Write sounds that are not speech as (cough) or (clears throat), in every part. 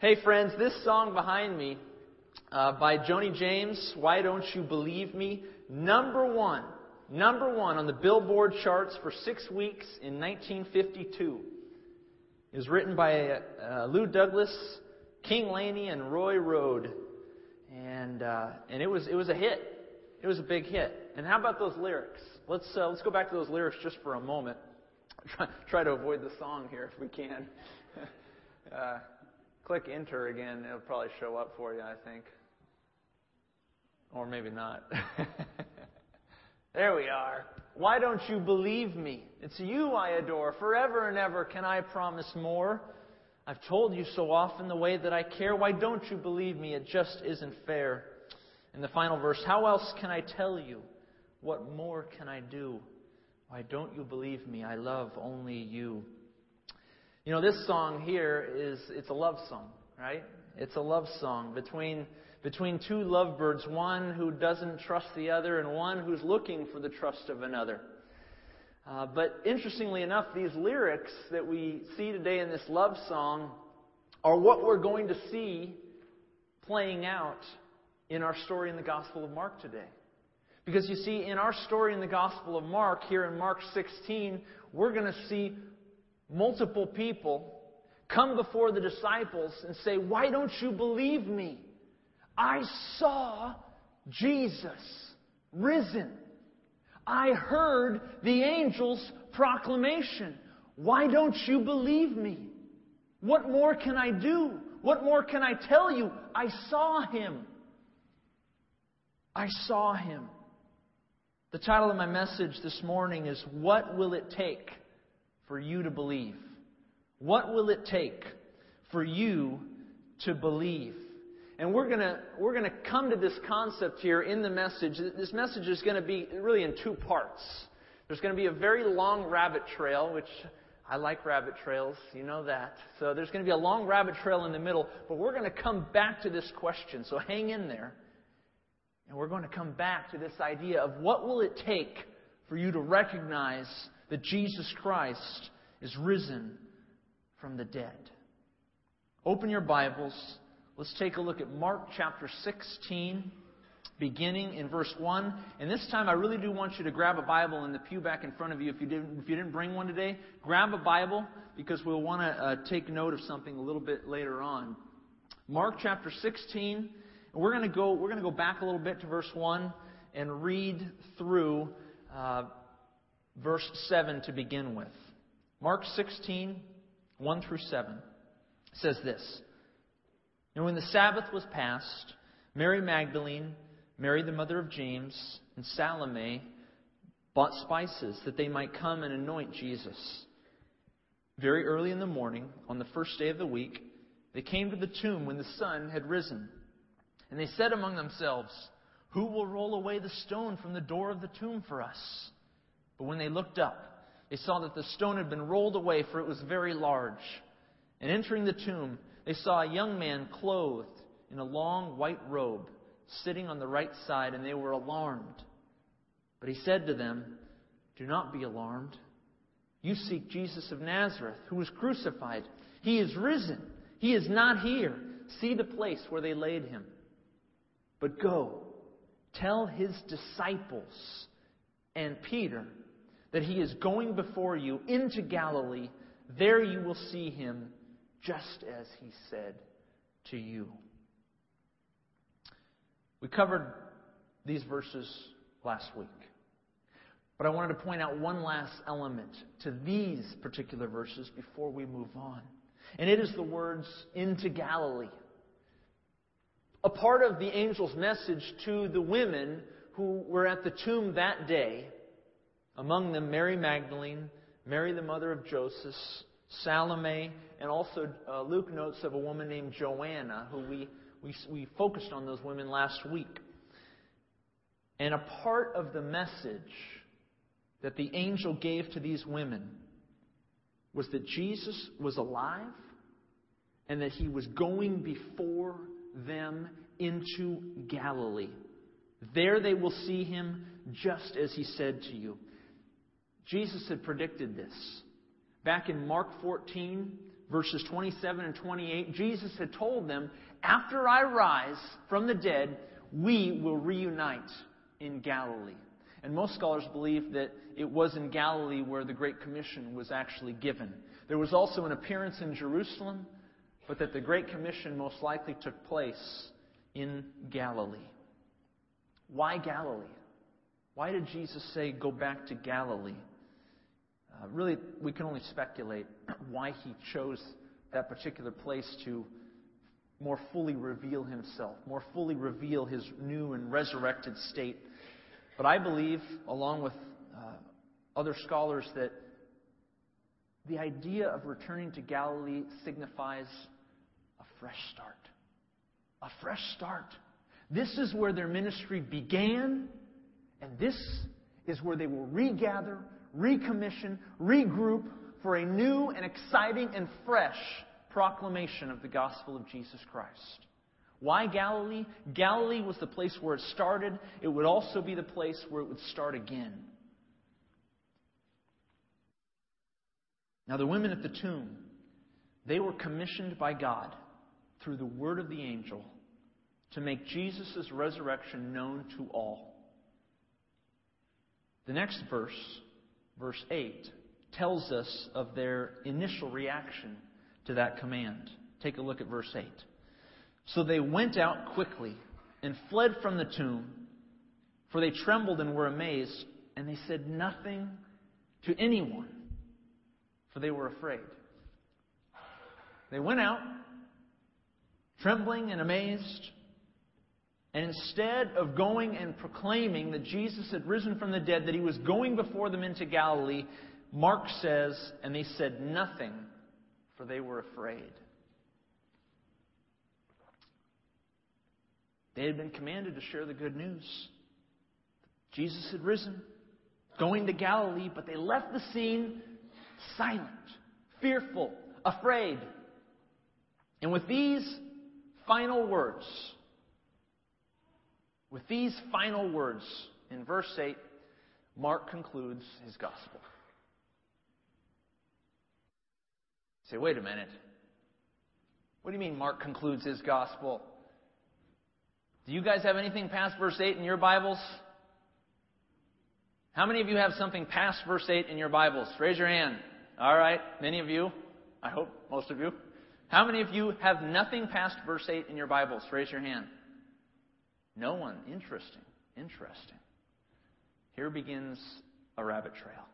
Hey, friends, this song behind me uh, by Joni James, Why Don't You Believe Me? Number one. Number one on the Billboard charts for six weeks in 1952. It was written by uh, Lew Douglas, King Laney, and Roy Rodde. And, uh, and it, was, it was a hit. It was a big hit. And how about those lyrics? Let's, uh, let's go back to those lyrics just for a moment. Try, (laughs) try to avoid the song here if we can. (laughs) click enter again. It'll probably show up for you, I think. Or maybe not. (laughs) there we are. Why don't you believe me? It's you I adore. Forever and ever can I promise more. I've told you so often the way that I care. Why don't you believe me? It just isn't fair. In the final verse, how else can I tell you? What more can I do? Why don't you believe me? I love only you. You know, this song here is it's a love song, right? It's a love song between between two lovebirds, one who doesn't trust the other and one who's looking for the trust of another. Uh, but interestingly enough, these lyrics that we see today in this love song are what we're going to see playing out in our story in the Gospel of Mark today. Because you see, in our story in the Gospel of Mark, here in Mark 16, we're going to see multiple people come before the disciples and say, Why don't you believe me? I saw Jesus risen. I heard the angel's proclamation. Why don't you believe me? What more can I do? What more can I tell you? I saw him. I saw him. The title of my message this morning is What Will It Take for You to Believe? What will it take for you to believe? And we're going we're to come to this concept here in the message. This message is going to be really in two parts. There's going to be a very long rabbit trail, which I like rabbit trails, you know that. So there's going to be a long rabbit trail in the middle, but we're going to come back to this question. So hang in there. And we're going to come back to this idea of what will it take for you to recognize that Jesus Christ is risen from the dead. Open your Bibles Let's take a look at Mark chapter 16, beginning in verse 1. And this time, I really do want you to grab a Bible in the pew back in front of you. If you didn't, if you didn't bring one today, grab a Bible because we'll want to uh, take note of something a little bit later on. Mark chapter 16, and we're going to go. We're going to go back a little bit to verse 1 and read through uh, verse 7 to begin with. Mark 16, 1 through 7 says this. And when the Sabbath was past, Mary Magdalene, Mary the mother of James, and Salome bought spices that they might come and anoint Jesus. Very early in the morning, on the first day of the week, they came to the tomb when the sun had risen. And they said among themselves, Who will roll away the stone from the door of the tomb for us? But when they looked up, they saw that the stone had been rolled away, for it was very large. And entering the tomb, they saw a young man clothed in a long white robe sitting on the right side, and they were alarmed. But he said to them, Do not be alarmed. You seek Jesus of Nazareth, who was crucified. He is risen. He is not here. See the place where they laid him. But go, tell his disciples and Peter that he is going before you into Galilee. There you will see him just as he said to you. We covered these verses last week. But I wanted to point out one last element to these particular verses before we move on. And it is the words, into Galilee. A part of the angel's message to the women who were at the tomb that day, among them Mary Magdalene, Mary the mother of Joseph, Salome, and also uh, Luke notes of a woman named Joanna, who we, we, we focused on those women last week. And a part of the message that the angel gave to these women was that Jesus was alive and that he was going before them into Galilee. There they will see him just as he said to you. Jesus had predicted this. Back in Mark 14, verses 27 and 28, Jesus had told them, After I rise from the dead, we will reunite in Galilee. And most scholars believe that it was in Galilee where the Great Commission was actually given. There was also an appearance in Jerusalem, but that the Great Commission most likely took place in Galilee. Why Galilee? Why did Jesus say, go back to Galilee? Uh, really, we can only speculate (clears throat) why he chose that particular place to more fully reveal himself, more fully reveal his new and resurrected state. But I believe, along with uh, other scholars, that the idea of returning to Galilee signifies a fresh start. A fresh start. This is where their ministry began, and this is where they will regather, recommission, regroup for a new and exciting and fresh proclamation of the gospel of Jesus Christ. Why Galilee? Galilee was the place where it started. It would also be the place where it would start again. Now, the women at the tomb, they were commissioned by God through the word of the angel to make Jesus' resurrection known to all. The next verse, verse 8, tells us of their initial reaction to that command. Take a look at verse 8. So they went out quickly and fled from the tomb, for they trembled and were amazed, and they said nothing to anyone, for they were afraid. They went out, trembling and amazed, and instead of going and proclaiming that Jesus had risen from the dead, that he was going before them into Galilee, Mark says, and they said nothing, for they were afraid. They had been commanded to share the good news. Jesus had risen, going to Galilee, but they left the scene silent, fearful, afraid. And with these final words, with these final words in verse 8, Mark concludes his gospel. Say, wait a minute. What do you mean Mark concludes his gospel? Do you guys have anything past verse 8 in your Bibles? How many of you have something past verse 8 in your Bibles? Raise your hand. All right, many of you. I hope most of you. How many of you have nothing past verse 8 in your Bibles? Raise your hand. No one. Interesting. Interesting. Here begins a rabbit trail.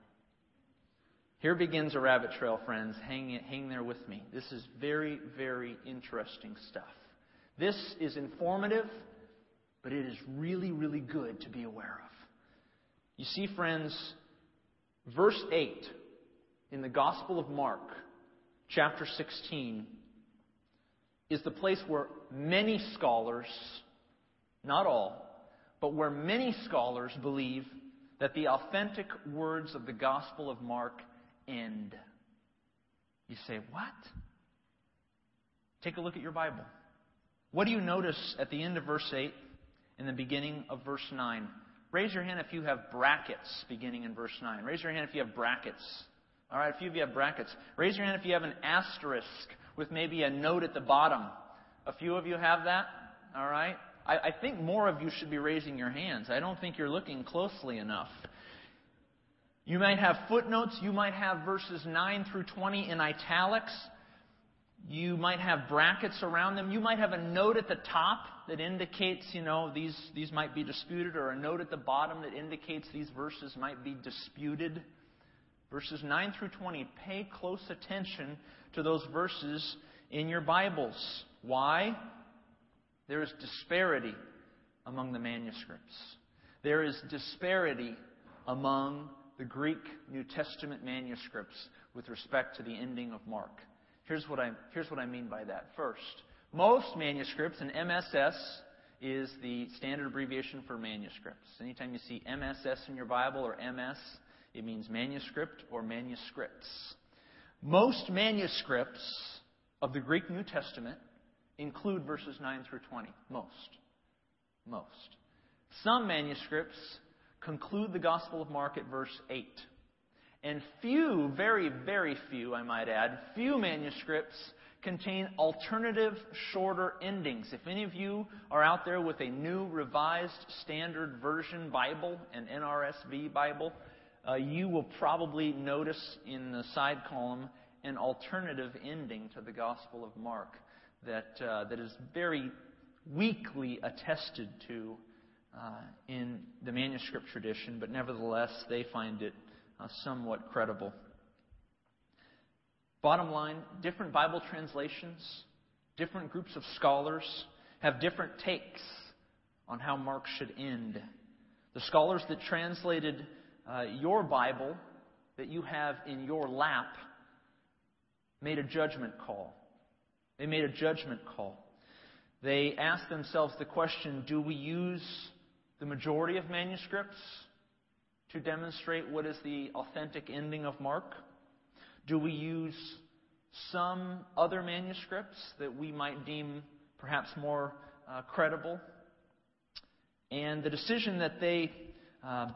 Here begins a rabbit trail, friends. Hang, hang there with me. This is very, very interesting stuff. This is informative, but it is really, really good to be aware of. You see, friends, verse 8 in the Gospel of Mark, chapter 16, is the place where many scholars, not all, but where many scholars believe that the authentic words of the Gospel of Mark end. You say, What? Take a look at your Bible. What do you notice at the end of verse 8 and the beginning of verse 9? Raise your hand if you have brackets beginning in verse 9. Raise your hand if you have brackets. All right, a few of you have brackets. Raise your hand if you have an asterisk with maybe a note at the bottom. A few of you have that. All right. I, I think more of you should be raising your hands. I don't think you're looking closely enough. You might have footnotes. You might have verses 9 through 20 in italics. You might have brackets around them. You might have a note at the top that indicates, you know, these, these might be disputed, or a note at the bottom that indicates these verses might be disputed. Verses 9 through 20. Pay close attention to those verses in your Bibles. Why? There is disparity among the manuscripts. There is disparity among the Greek New Testament manuscripts with respect to the ending of Mark. Here's what I, here's what I mean by that. First, most manuscripts, and MSS is the standard abbreviation for manuscripts. Anytime you see MSS in your Bible or MS, it means manuscript or manuscripts. Most manuscripts of the Greek New Testament include verses 9 through 20. Most. Most. Some manuscripts conclude the Gospel of Mark at verse 8. And few, very, very few, I might add, few manuscripts contain alternative, shorter endings. If any of you are out there with a new Revised Standard Version Bible, an NRSV Bible, uh, you will probably notice in the side column an alternative ending to the Gospel of Mark that, uh, that is very weakly attested to uh, in the manuscript tradition, but nevertheless, they find it uh, somewhat credible. Bottom line different Bible translations, different groups of scholars have different takes on how Mark should end. The scholars that translated uh, your Bible that you have in your lap made a judgment call. They made a judgment call. They asked themselves the question do we use the majority of manuscripts to demonstrate what is the authentic ending of Mark? Do we use some other manuscripts that we might deem perhaps more uh, credible? And the decision that they uh,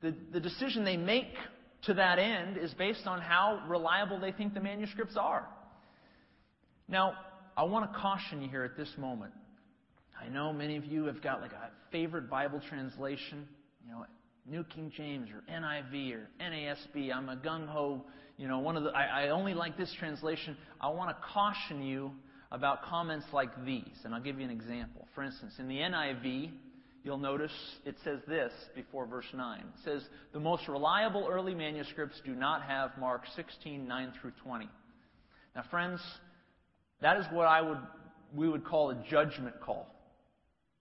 the, the decision they make to that end is based on how reliable they think the manuscripts are. Now, I want to caution you here at this moment. I know many of you have got like a favorite Bible translation, you know, New King James or NIV or NASB. I'm a gung ho, you know, one of the, I, I only like this translation. I want to caution you about comments like these, and I'll give you an example. For instance, in the NIV, you'll notice it says this before verse 9. It says, The most reliable early manuscripts do not have Mark 16, 9 through 20. Now, friends, that is what I would, we would call a judgment call.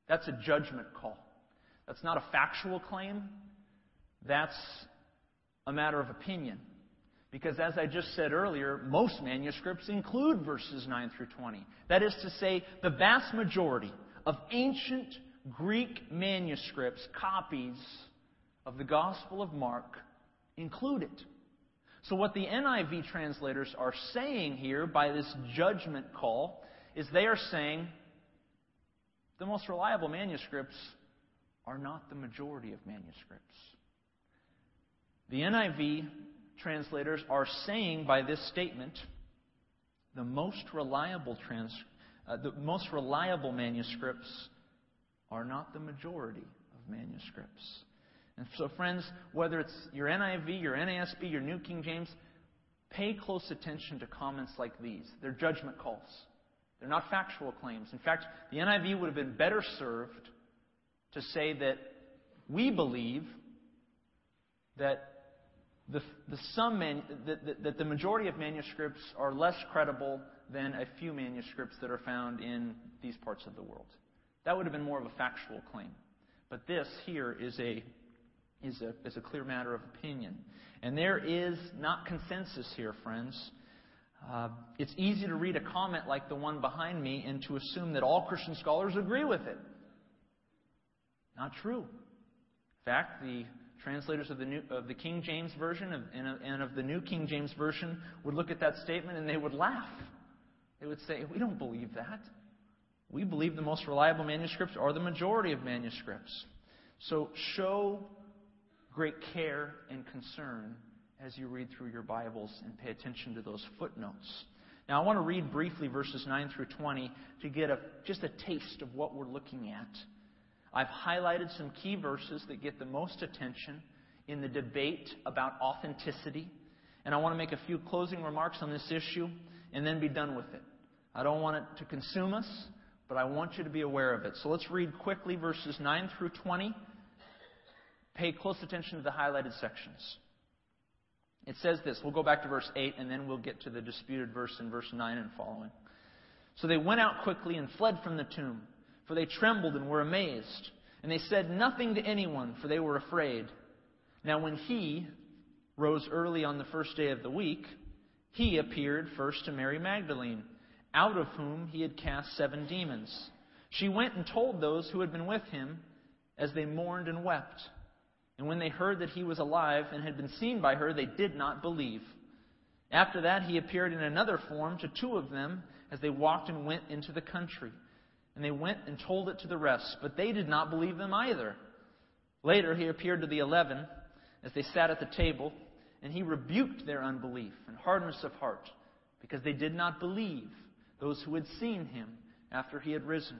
That's a judgment call. That's not a factual claim. That's a matter of opinion. Because as I just said earlier, most manuscripts include verses 9 through 20. That is to say, the vast majority of ancient Greek manuscripts, copies of the Gospel of Mark, include it. So, what the NIV translators are saying here by this judgment call is they are saying the most reliable manuscripts are not the majority of manuscripts. The NIV translators are saying by this statement the most reliable, trans, uh, the most reliable manuscripts are not the majority of manuscripts. And so, friends, whether it's your NIV, your NASB, your New King James, pay close attention to comments like these. They're judgment calls. They're not factual claims. In fact, the NIV would have been better served to say that we believe that the, the some man, that, that the majority of manuscripts are less credible than a few manuscripts that are found in these parts of the world. That would have been more of a factual claim. But this here is a, is a, is a clear matter of opinion. And there is not consensus here, friends. Uh, it's easy to read a comment like the one behind me and to assume that all Christian scholars agree with it. Not true. In fact, the translators of the, New, of the King James Version of, and, of, and of the New King James Version would look at that statement and they would laugh. They would say, We don't believe that. We believe the most reliable manuscripts are the majority of manuscripts. So show great care and concern as you read through your Bibles and pay attention to those footnotes. Now, I want to read briefly verses 9 through 20 to get a, just a taste of what we're looking at. I've highlighted some key verses that get the most attention in the debate about authenticity. And I want to make a few closing remarks on this issue and then be done with it. I don't want it to consume us, but I want you to be aware of it. So let's read quickly verses 9 through 20. Pay close attention to the highlighted sections. It says this. We'll go back to verse 8, and then we'll get to the disputed verse in verse 9 and following. So they went out quickly and fled from the tomb, for they trembled and were amazed. And they said nothing to anyone, for they were afraid. Now, when he rose early on the first day of the week, he appeared first to Mary Magdalene, out of whom he had cast seven demons. She went and told those who had been with him as they mourned and wept. And when they heard that he was alive and had been seen by her, they did not believe. After that, he appeared in another form to two of them as they walked and went into the country. And they went and told it to the rest, but they did not believe them either. Later, he appeared to the eleven as they sat at the table, And he rebuked their unbelief and hardness of heart, because they did not believe those who had seen him after he had risen.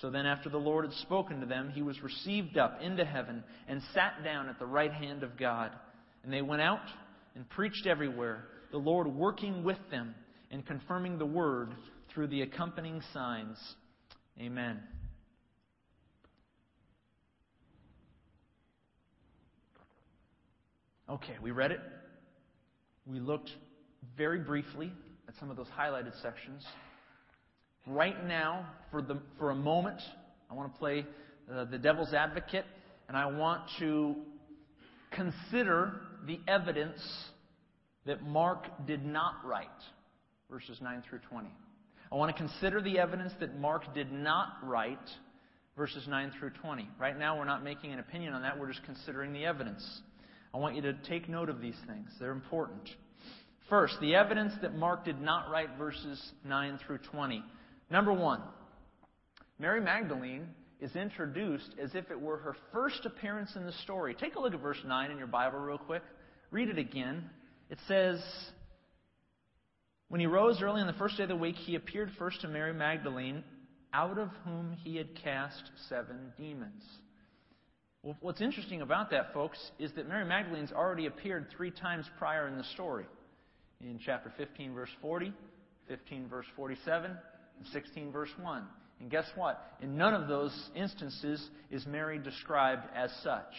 So then, after the Lord had spoken to them, he was received up into heaven and sat down at the right hand of God. And they went out and preached everywhere, the Lord working with them and confirming the word through the accompanying signs. Amen. Okay, we read it. We looked very briefly at some of those highlighted sections. Right now, for, the, for a moment, I want to play uh, the devil's advocate, and I want to consider the evidence that Mark did not write, verses 9 through 20. I want to consider the evidence that Mark did not write, verses 9 through 20. Right now, we're not making an opinion on that, we're just considering the evidence. I want you to take note of these things, they're important. First, the evidence that Mark did not write verses 9 through 20. Number one, Mary Magdalene is introduced as if it were her first appearance in the story. Take a look at verse 9 in your Bible, real quick. Read it again. It says, When he rose early on the first day of the week, he appeared first to Mary Magdalene, out of whom he had cast seven demons. Well, what's interesting about that, folks, is that Mary Magdalene's already appeared three times prior in the story. In chapter 15, verse 40, 15, verse 47, 16, verse 1. And guess what? In none of those instances is Mary described as such.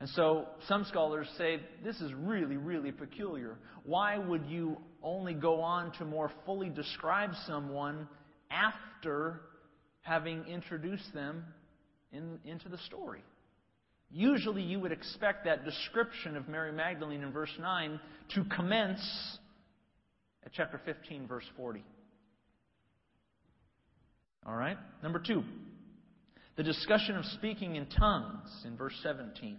And so some scholars say this is really, really peculiar. Why would you only go on to more fully describe someone after having introduced them in, into the story? Usually you would expect that description of Mary Magdalene in verse 9 to commence at chapter 15, verse 40. All right? Number two, the discussion of speaking in tongues in verse 17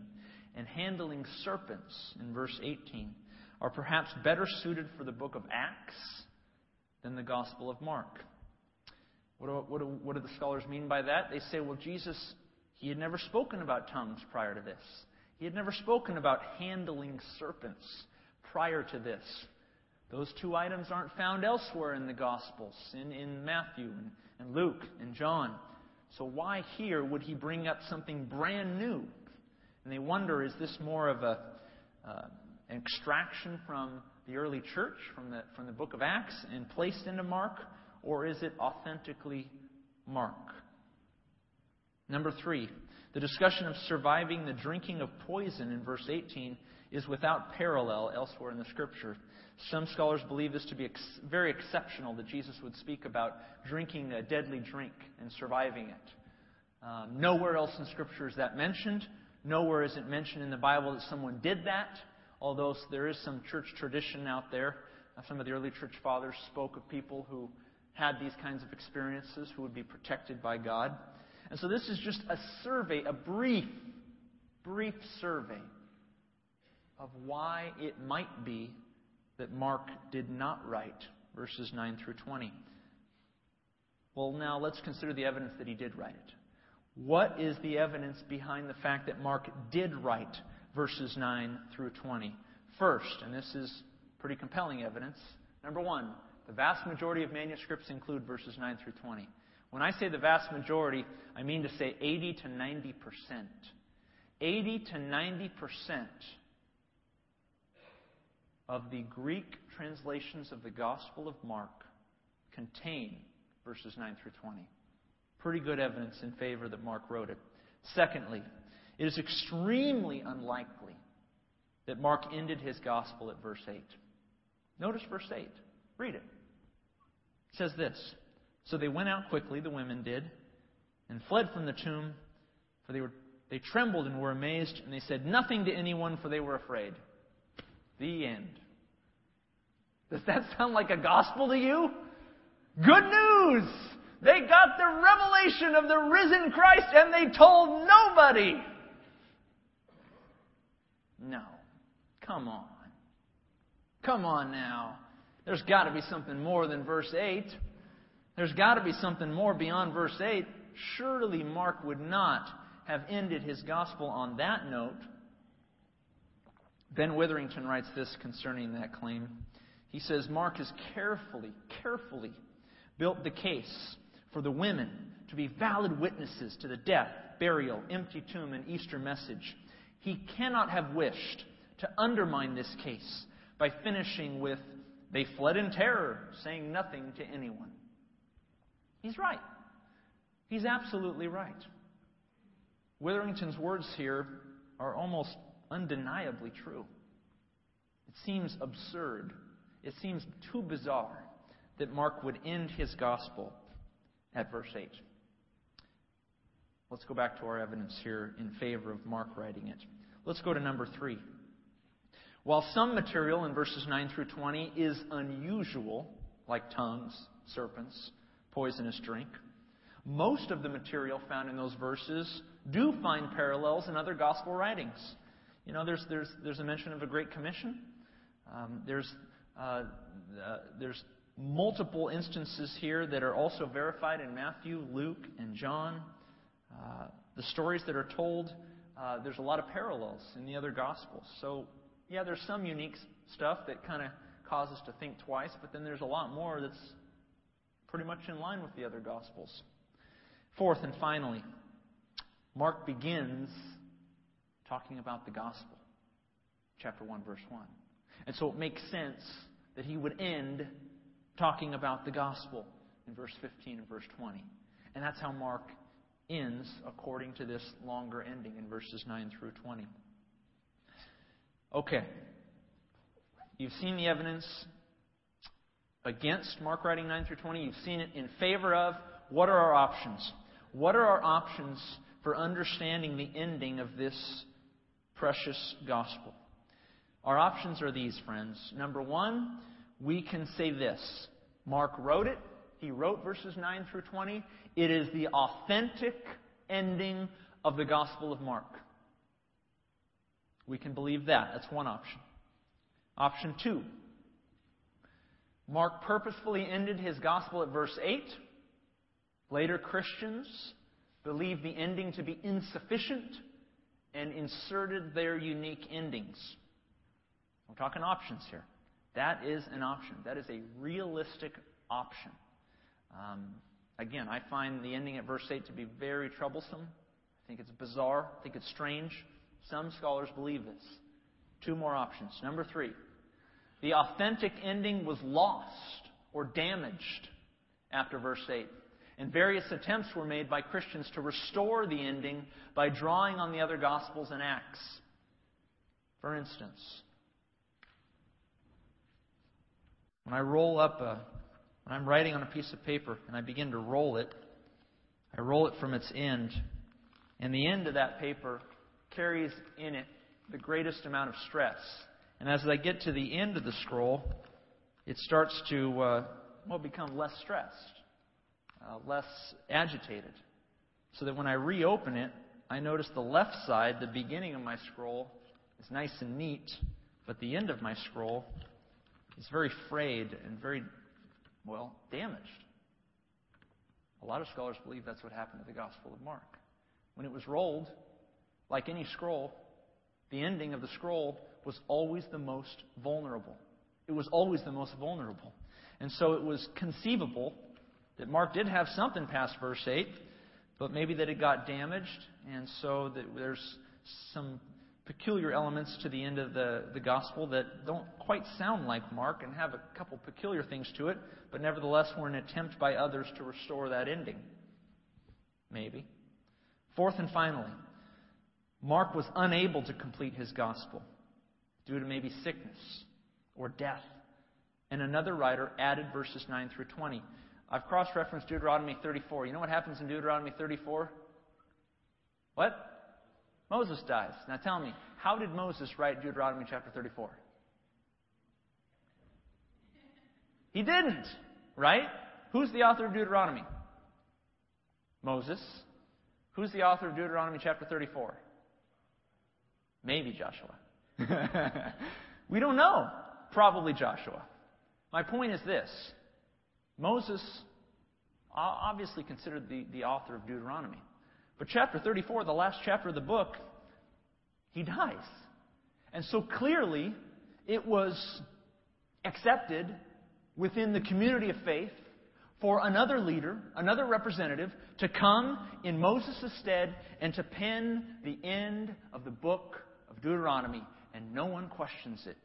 and handling serpents in verse 18 are perhaps better suited for the book of Acts than the Gospel of Mark. What do, what, do, what do, the scholars mean by that? They say, well, Jesus, he had never spoken about tongues prior to this. He had never spoken about handling serpents prior to this. Those two items aren't found elsewhere in the Gospels, in, in Matthew and and Luke and John. So why here would he bring up something brand new? And they wonder is this more of a, uh, an extraction from the early church, from the, from the book of Acts, and placed into Mark, or is it authentically Mark? Number three, the discussion of surviving the drinking of poison in verse 18 is without parallel elsewhere in the Scripture. Some scholars believe this to be ex- very exceptional that Jesus would speak about drinking a deadly drink and surviving it. Um, nowhere else in Scripture is that mentioned. Nowhere is it mentioned in the Bible that someone did that, although there is some church tradition out there. Uh, some of the early church fathers spoke of people who had these kinds of experiences who would be protected by God. And so this is just a survey, a brief, brief survey of why it might be that Mark did not write, verses 9 through 20. Well, now let's consider the evidence that he did write it. What is the evidence behind the fact that Mark did write verses 9 through 20? First, and this is pretty compelling evidence, number one, the vast majority of manuscripts include verses 9 through 20. When I say the vast majority, I mean to say 80 to 90 percent. 80 to 90 percent of the Greek translations of the Gospel of Mark contain verses 9 through 20. Pretty good evidence in favor that Mark wrote it. Secondly, it is extremely unlikely that Mark ended his Gospel at verse 8. Notice verse 8. Read it. It says this So they went out quickly, the women did, and fled from the tomb, for they, were, they trembled and were amazed, and they said nothing to anyone, for they were afraid. The end. Does that sound like a gospel to you? Good news! They got the revelation of the risen Christ and they told nobody. No. Come on. Come on now. There's got to be something more than verse 8. There's got to be something more beyond verse 8. Surely Mark would not have ended his gospel on that note. Ben Witherington writes this concerning that claim. He says Mark has carefully, carefully built the case for the women to be valid witnesses to the death, burial, empty tomb, and Easter message. He cannot have wished to undermine this case by finishing with, they fled in terror, saying nothing to anyone. He's right. He's absolutely right. Witherington's words here are almost undeniably true. It seems absurd. It seems too bizarre that Mark would end his gospel at verse 8. Let's go back to our evidence here in favor of Mark writing it. Let's go to number 3. While some material in verses 9 through 20 is unusual, like tongues, serpents, poisonous drink, most of the material found in those verses do find parallels in other gospel writings. You know, there's, there's, there's a mention of a Great Commission. Um, there's, uh, uh, there's multiple instances here that are also verified in Matthew, Luke, and John. Uh, the stories that are told, uh, there's a lot of parallels in the other Gospels. So, yeah, there's some unique stuff that kind of causes us to think twice, but then there's a lot more that's pretty much in line with the other Gospels. Fourth and finally, Mark begins talking about the Gospel, chapter 1, verse 1. And so it makes sense that he would end talking about the gospel in verse 15 and verse 20. And that's how Mark ends according to this longer ending in verses 9 through 20. Okay. You've seen the evidence against Mark writing 9 through 20. You've seen it in favor of. What are our options? What are our options for understanding the ending of this precious gospel? Our options are these, friends. Number one, we can say this Mark wrote it, he wrote verses 9 through 20. It is the authentic ending of the Gospel of Mark. We can believe that. That's one option. Option two Mark purposefully ended his Gospel at verse 8. Later Christians believed the ending to be insufficient and inserted their unique endings. We're talking options here. That is an option. That is a realistic option. Um, again, I find the ending at verse 8 to be very troublesome. I think it's bizarre. I think it's strange. Some scholars believe this. Two more options. Number three, the authentic ending was lost or damaged after verse 8. And various attempts were made by Christians to restore the ending by drawing on the other Gospels and Acts. For instance, When I roll up a, when I'm writing on a piece of paper and I begin to roll it, I roll it from its end, and the end of that paper carries in it the greatest amount of stress. And as I get to the end of the scroll, it starts to uh, well become less stressed, uh, less agitated, so that when I reopen it, I notice the left side, the beginning of my scroll, is nice and neat, but the end of my scroll is very frayed and very, well, damaged. A lot of scholars believe that's what happened to the Gospel of Mark. When it was rolled, like any scroll, the ending of the scroll was always the most vulnerable. It was always the most vulnerable. And so it was conceivable that Mark did have something past verse 8, but maybe that it got damaged, and so that there's some peculiar elements to the end of the, the gospel that don't quite sound like Mark and have a couple peculiar things to it, but nevertheless were an attempt by others to restore that ending. Maybe. Fourth and finally, Mark was unable to complete his gospel due to maybe sickness or death. And another writer added verses 9 through 20. I've cross referenced Deuteronomy 34. You know what happens in Deuteronomy 34? What? Moses dies. Now tell me, how did Moses write Deuteronomy chapter 34? He didn't, right? Who's the author of Deuteronomy? Moses. Who's the author of Deuteronomy chapter 34? Maybe Joshua. (laughs) we don't know. Probably Joshua. My point is this Moses obviously considered the, the author of Deuteronomy. But chapter 34, the last chapter of the book, he dies. And so clearly, it was accepted within the community of faith for another leader, another representative, to come in Moses' stead and to pen the end of the book of Deuteronomy. And no one questions it.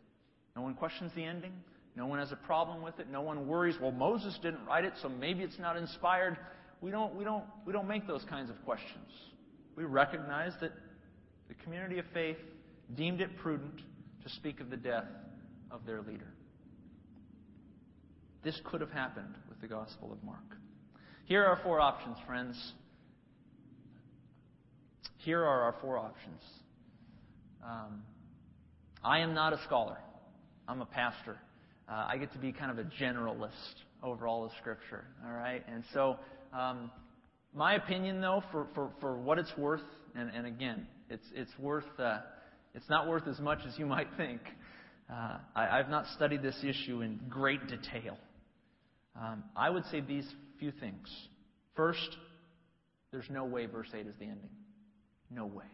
No one questions the ending. No one has a problem with it. No one worries, well, Moses didn't write it, so maybe it's not inspired. We don't, we don't, we don't make those kinds of questions. We recognize that the community of faith deemed it prudent to speak of the death of their leader. This could have happened with the Gospel of Mark. Here are four options, friends. Here are our four options. Um, I am not a scholar. I'm a pastor. Uh, I get to be kind of a generalist over all of Scripture. All right, and so um, my opinion, though, for, for, for what it's worth, and, and again, it's it's worth uh, it's not worth as much as you might think. Uh, I, have not studied this issue in great detail. Um, I would say these few things. First, there's no way verse 8 is the ending. No way.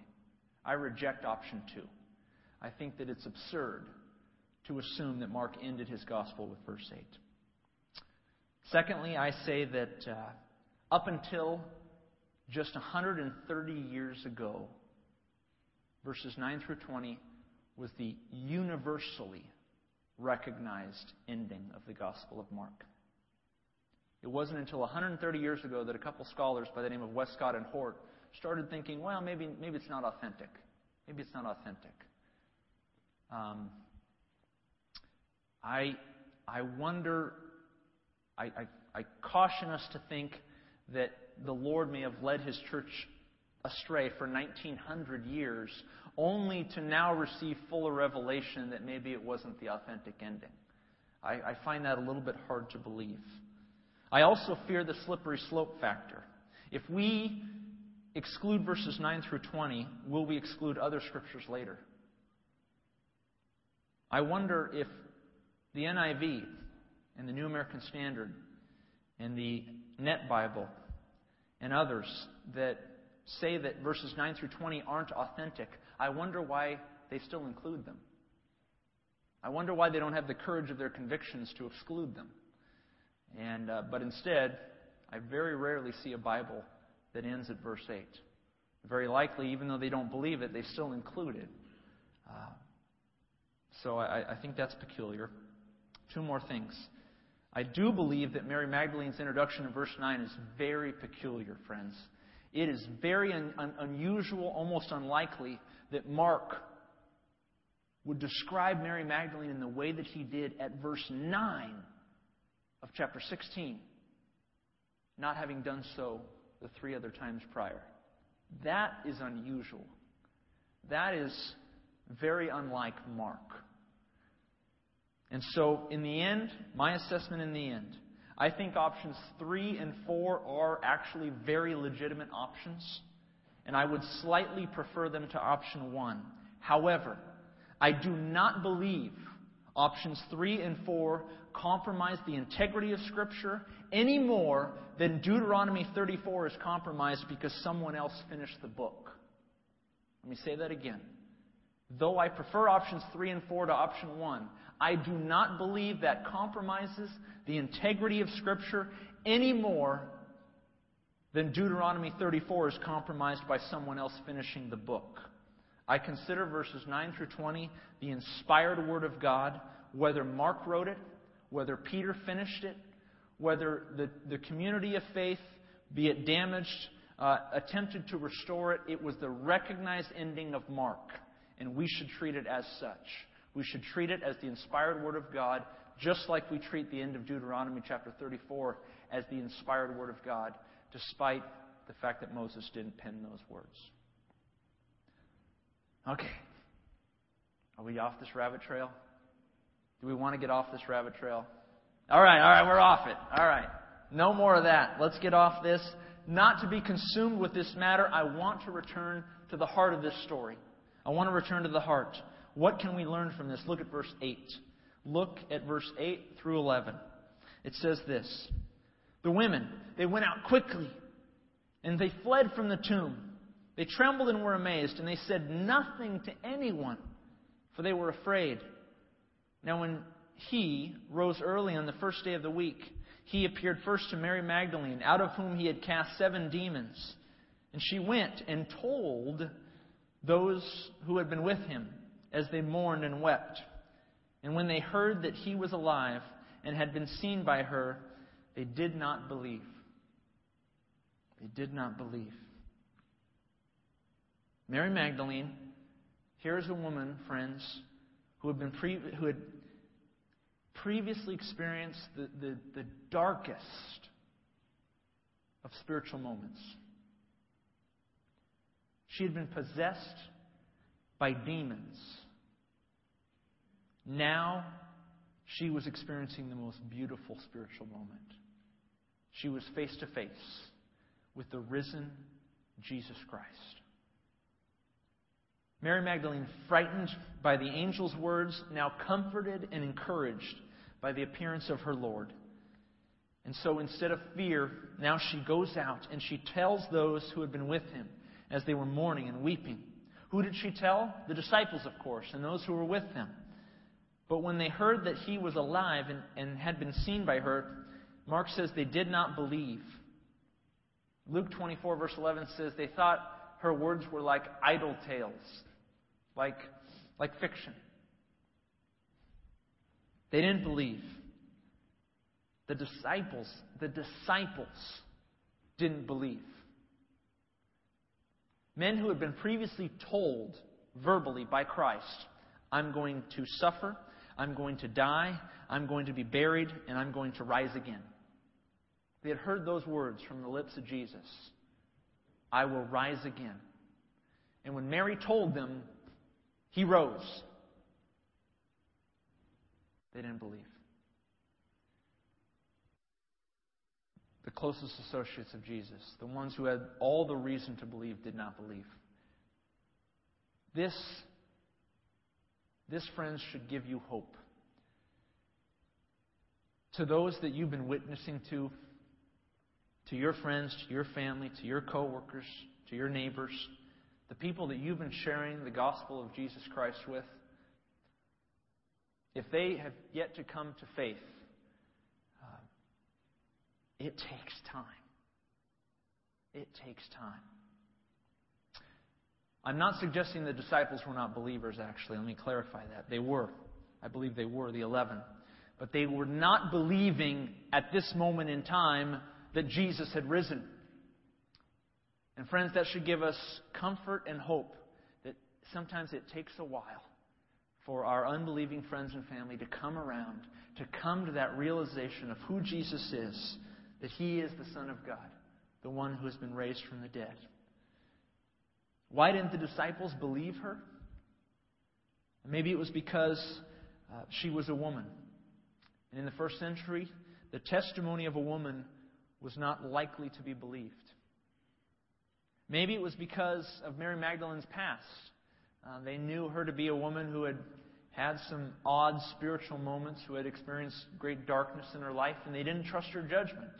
I reject option 2. I think that it's absurd to assume that Mark ended his gospel with verse 8. Secondly, I say that uh, up until just 130 years ago, verses 9 through 20 was the universally recognized ending of the Gospel of Mark. It wasn't until 130 years ago that a couple scholars by the name of Westcott and Hort started thinking, well, maybe, maybe it's not authentic. Maybe it's not authentic. Um, I, I wonder, I, I, I caution us to think that the Lord may have led his church astray for 1900 years, only to now receive fuller revelation that maybe it wasn't the authentic ending. I, I, find that a little bit hard to believe. I also fear the slippery slope factor. If we exclude verses 9 through 20, will we exclude other scriptures later? I wonder if the NIV and the New American Standard and the Net Bible and others that say that verses 9 through 20 aren't authentic, I wonder why they still include them. I wonder why they don't have the courage of their convictions to exclude them. And, uh, but instead, I very rarely see a Bible that ends at verse 8. Very likely, even though they don't believe it, they still include it. Uh, so I, I think that's peculiar. Two more things. I do believe that Mary Magdalene's introduction in verse 9 is very peculiar, friends. It is very un- un- unusual, almost unlikely, that Mark would describe Mary Magdalene in the way that he did at verse 9 of chapter 16, not having done so the three other times prior. That is unusual. That is very unlike Mark. And so, in the end, my assessment in the end, I think options three and four are actually very legitimate options, and I would slightly prefer them to option one. However, I do not believe options three and four compromise the integrity of Scripture any more than Deuteronomy 34 is compromised because someone else finished the book. Let me say that again. Though I prefer options three and four to option one, I do not believe that compromises the integrity of Scripture any more than Deuteronomy 34 is compromised by someone else finishing the book. I consider verses 9 through 20 the inspired Word of God, whether Mark wrote it, whether Peter finished it, whether the, the community of faith, be it damaged, uh, attempted to restore it, it was the recognized ending of Mark, and we should treat it as such. We should treat it as the inspired Word of God, just like we treat the end of Deuteronomy chapter 34 as the inspired Word of God, despite the fact that Moses didn't pen those words. Okay. Are we off this rabbit trail? Do we want to get off this rabbit trail? All right, all right, we're off it. All right. No more of that. Let's get off this. Not to be consumed with this matter, I want to return to the heart of this story. I want to return to the heart. What can we learn from this? Look at verse 8. Look at verse 8 through 11. It says this The women, they went out quickly, and they fled from the tomb. They trembled and were amazed, and they said nothing to anyone, for they were afraid. Now, when he rose early on the first day of the week, he appeared first to Mary Magdalene, out of whom he had cast seven demons. And she went and told those who had been with him as they mourned and wept. And when they heard that he was alive and had been seen by her, they did not believe. They did not believe. Mary Magdalene, here's a woman, friends, who had, been pre- who had previously experienced the, the, the darkest of spiritual moments. She had been possessed by demons. Now she was experiencing the most beautiful spiritual moment. She was face to face with the risen Jesus Christ. Mary Magdalene, frightened by the angel's words, now comforted and encouraged by the appearance of her Lord. And so instead of fear, now she goes out and she tells those who had been with him as they were mourning and weeping. Who did she tell? The disciples, of course, and those who were with him. But when they heard that he was alive and, and had been seen by her, Mark says they did not believe. Luke 24, verse 11 says they thought her words were like idle tales, like, like fiction. They didn't believe. The disciples, the disciples didn't believe. Men who had been previously told verbally by Christ, I'm going to suffer, I'm going to die, I'm going to be buried, and I'm going to rise again. They had heard those words from the lips of Jesus I will rise again. And when Mary told them, he rose. They didn't believe. The closest associates of Jesus, the ones who had all the reason to believe, did not believe. This, this, friends, should give you hope. To those that you've been witnessing to, to your friends, to your family, to your coworkers, to your neighbors, the people that you've been sharing the gospel of Jesus Christ with, if they have yet to come to faith, uh, it takes time. It takes time. I'm not suggesting the disciples were not believers, actually. Let me clarify that. They were. I believe they were, the 11. But they were not believing at this moment in time that Jesus had risen. And, friends, that should give us comfort and hope that sometimes it takes a while for our unbelieving friends and family to come around, to come to that realization of who Jesus is, that He is the Son of God, the one who has been raised from the dead. Why didn't the disciples believe her? Maybe it was because uh, she was a woman. And in the first century, the testimony of a woman was not likely to be believed. Maybe it was because of Mary Magdalene's past. Uh, they knew her to be a woman who had had some odd spiritual moments, who had experienced great darkness in her life, and they didn't trust her judgment.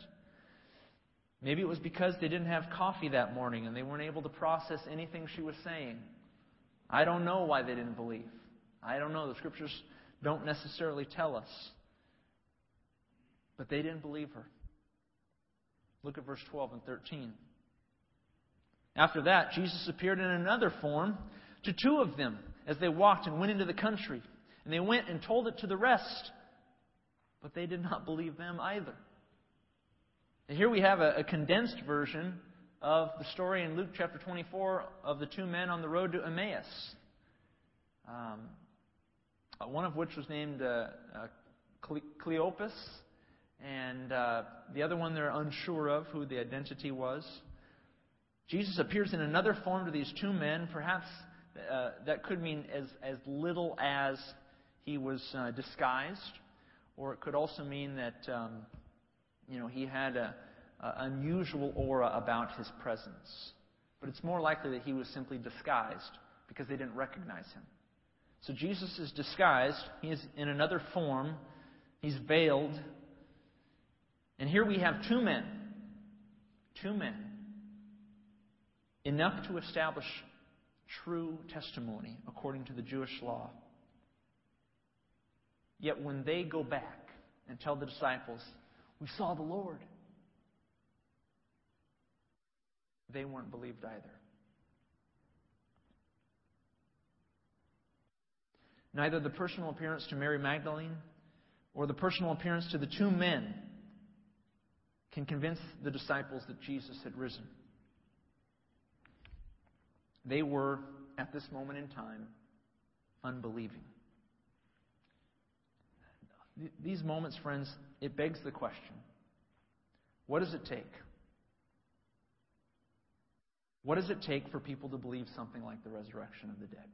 Maybe it was because they didn't have coffee that morning and they weren't able to process anything she was saying. I don't know why they didn't believe. I don't know. The scriptures don't necessarily tell us. But they didn't believe her. Look at verse 12 and 13. After that, Jesus appeared in another form to two of them as they walked and went into the country. And they went and told it to the rest. But they did not believe them either. And here we have a, a condensed version of the story in Luke chapter 24 of the two men on the road to Emmaus. Um, one of which was named uh, uh, Cleopas, and uh, the other one they're unsure of who the identity was. Jesus appears in another form to these two men, perhaps uh, that could mean as, as little as he was uh, disguised, or it could also mean that um, you know he had a, a unusual aura about his presence. But it's more likely that he was simply disguised because they didn't recognize him. So Jesus is disguised. He is in another form. He's veiled. And here we have two men. Two men. Enough to establish true testimony according to the Jewish law. Yet when they go back and tell the disciples, We saw the Lord, they weren't believed either. Neither the personal appearance to Mary Magdalene or the personal appearance to the two men can convince the disciples that Jesus had risen. They were, at this moment in time, unbelieving. These moments, friends, it begs the question what does it take? What does it take for people to believe something like the resurrection of the dead?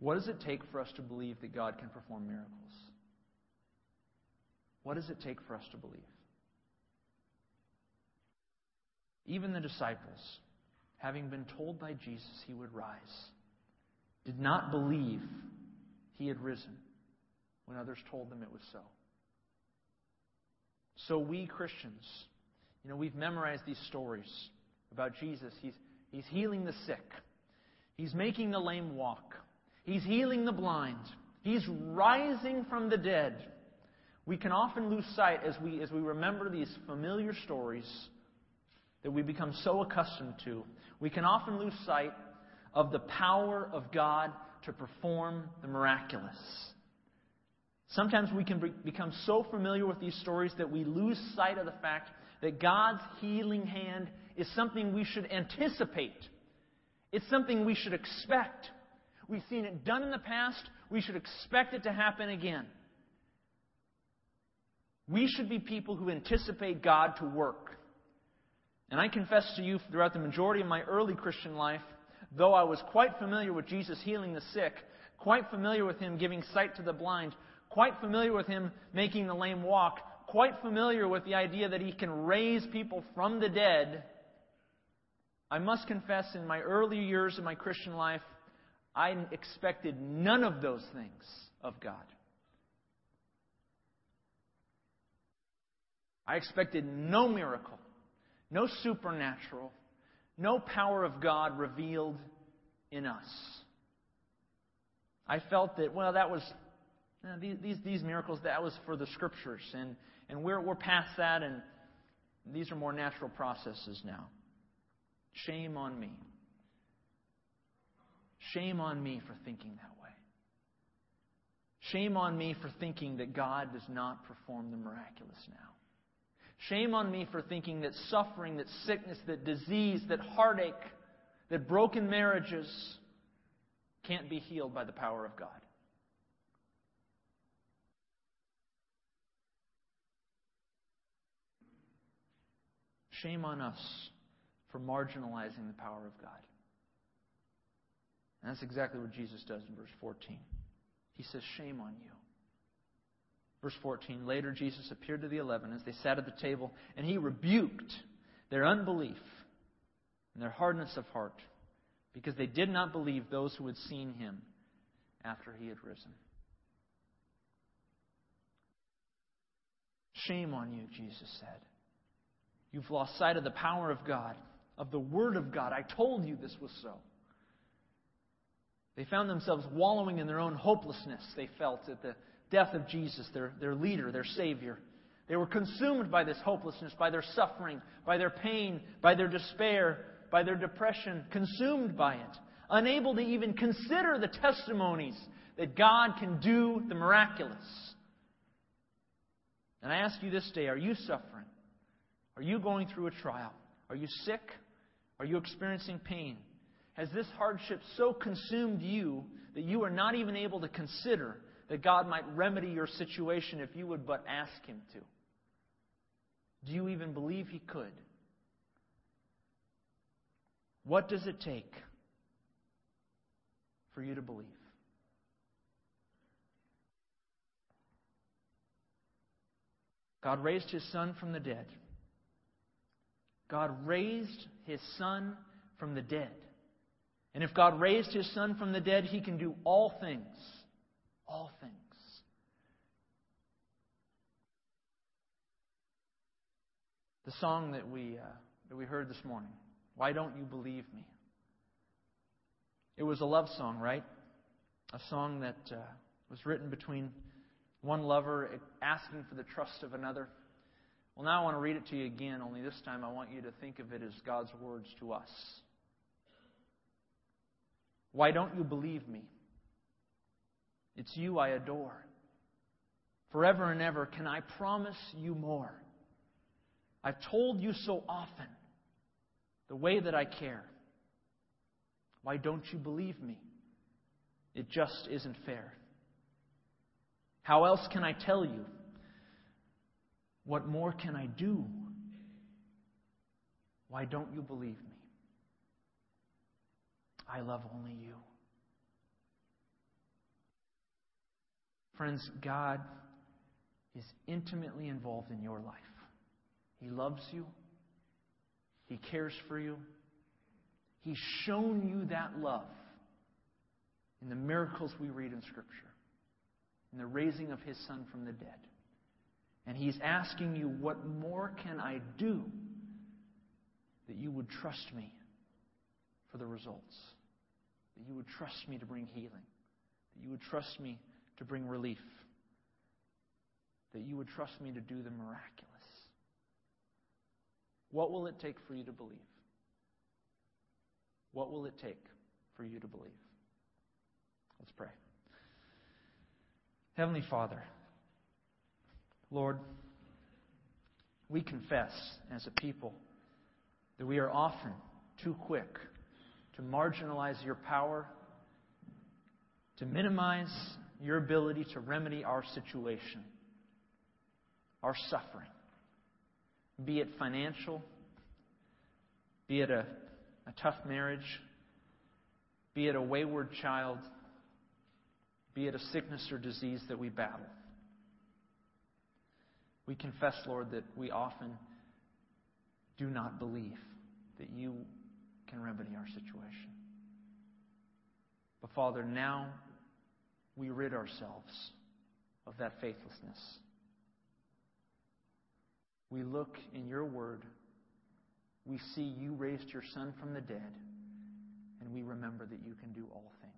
What does it take for us to believe that God can perform miracles? What does it take for us to believe? Even the disciples, having been told by Jesus he would rise, did not believe he had risen when others told them it was so. So, we Christians, you know, we've memorized these stories about Jesus. He's, he's healing the sick, He's making the lame walk, He's healing the blind, He's rising from the dead. We can often lose sight as we, as we remember these familiar stories that we become so accustomed to. We can often lose sight of the power of God to perform the miraculous. Sometimes we can become so familiar with these stories that we lose sight of the fact that God's healing hand is something we should anticipate. It's something we should expect. We've seen it done in the past. We should expect it to happen again. We should be people who anticipate God to work. And I confess to you, throughout the majority of my early Christian life, though I was quite familiar with Jesus healing the sick, quite familiar with Him giving sight to the blind, quite familiar with Him making the lame walk, quite familiar with the idea that He can raise people from the dead, I must confess, in my early years of my Christian life, I expected none of those things of God. I expected no miracle, no supernatural, no power of God revealed in us. I felt that, well, that was, Uh, you know, these, these, these miracles, that was for the scriptures, and, and we're, we're past that, and these are more natural processes now. Shame on me. Shame on me for thinking that way. Shame on me for thinking that God does not perform the miraculous now. Shame on me for thinking that suffering, that sickness, that disease, that heartache, that broken marriages can't be healed by the power of God. Shame on us for marginalizing the power of God. And that's exactly what Jesus does in verse 14. He says, Shame on you. Verse 14 Later, Jesus appeared to the eleven as they sat at the table, and he rebuked their unbelief and their hardness of heart because they did not believe those who had seen him after he had risen. Shame on you, Jesus said. You've lost sight of the power of God, of the Word of God. I told you this was so. They found themselves wallowing in their own hopelessness, they felt, at the death of Jesus, their, their leader, their Savior. They were consumed by this hopelessness, by their suffering, by their pain, by their despair, by their depression, consumed by it, unable to even consider the testimonies that God can do the miraculous. And I ask you this day are you suffering? Are you going through a trial? Are you sick? Are you experiencing pain? Has this hardship so consumed you that you are not even able to consider that God might remedy your situation if you would but ask Him to? Do you even believe He could? What does it take for you to believe? God raised his son from the dead. God raised his son from the dead. And if God raised his son from the dead, he can do all things. All things. The song that we, uh, that we heard this morning, Why Don't You Believe Me? It was a love song, right? A song that uh, was written between one lover asking for the trust of another. Well, now I want to read it to you again, only this time I want you to think of it as God's words to us. Why don't you believe me? It's you I adore. Forever and ever, can I promise you more? I've told you so often the way that I care. Why don't you believe me? It just isn't fair. How else can I tell you? What more can I do? Why don't you believe me? I love only you. Friends, God is intimately involved in your life. He loves you, He cares for you. He's shown you that love in the miracles we read in Scripture in the raising of his son from the dead. And he's asking you, What more can I do that you would trust me for the results? That you would trust me to bring healing? That you would trust me to bring relief? That you would trust me to do the miraculous? What will it take for you to believe? What will it take for you to believe? Let's pray. Heavenly Father, Lord, we confess as a people that we are often too quick to marginalize your power, to minimize your ability to remedy our situation, our suffering, be it financial, be it a, a tough marriage, be it a wayward child be it a sickness or disease that we battle. We confess, Lord, that we often do not believe that you can remedy our situation. But Father, now we rid ourselves of that faithlessness. We look in your word, we see you raised your Son from the dead, and we remember that you can do all things.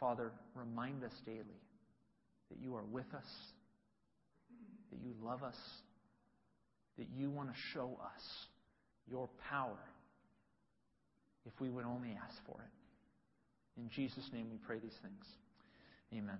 Father, remind us daily that you are with us, that you love us, that you want to show us your power if we would only ask for it. In Jesus' name we pray these things. Amen.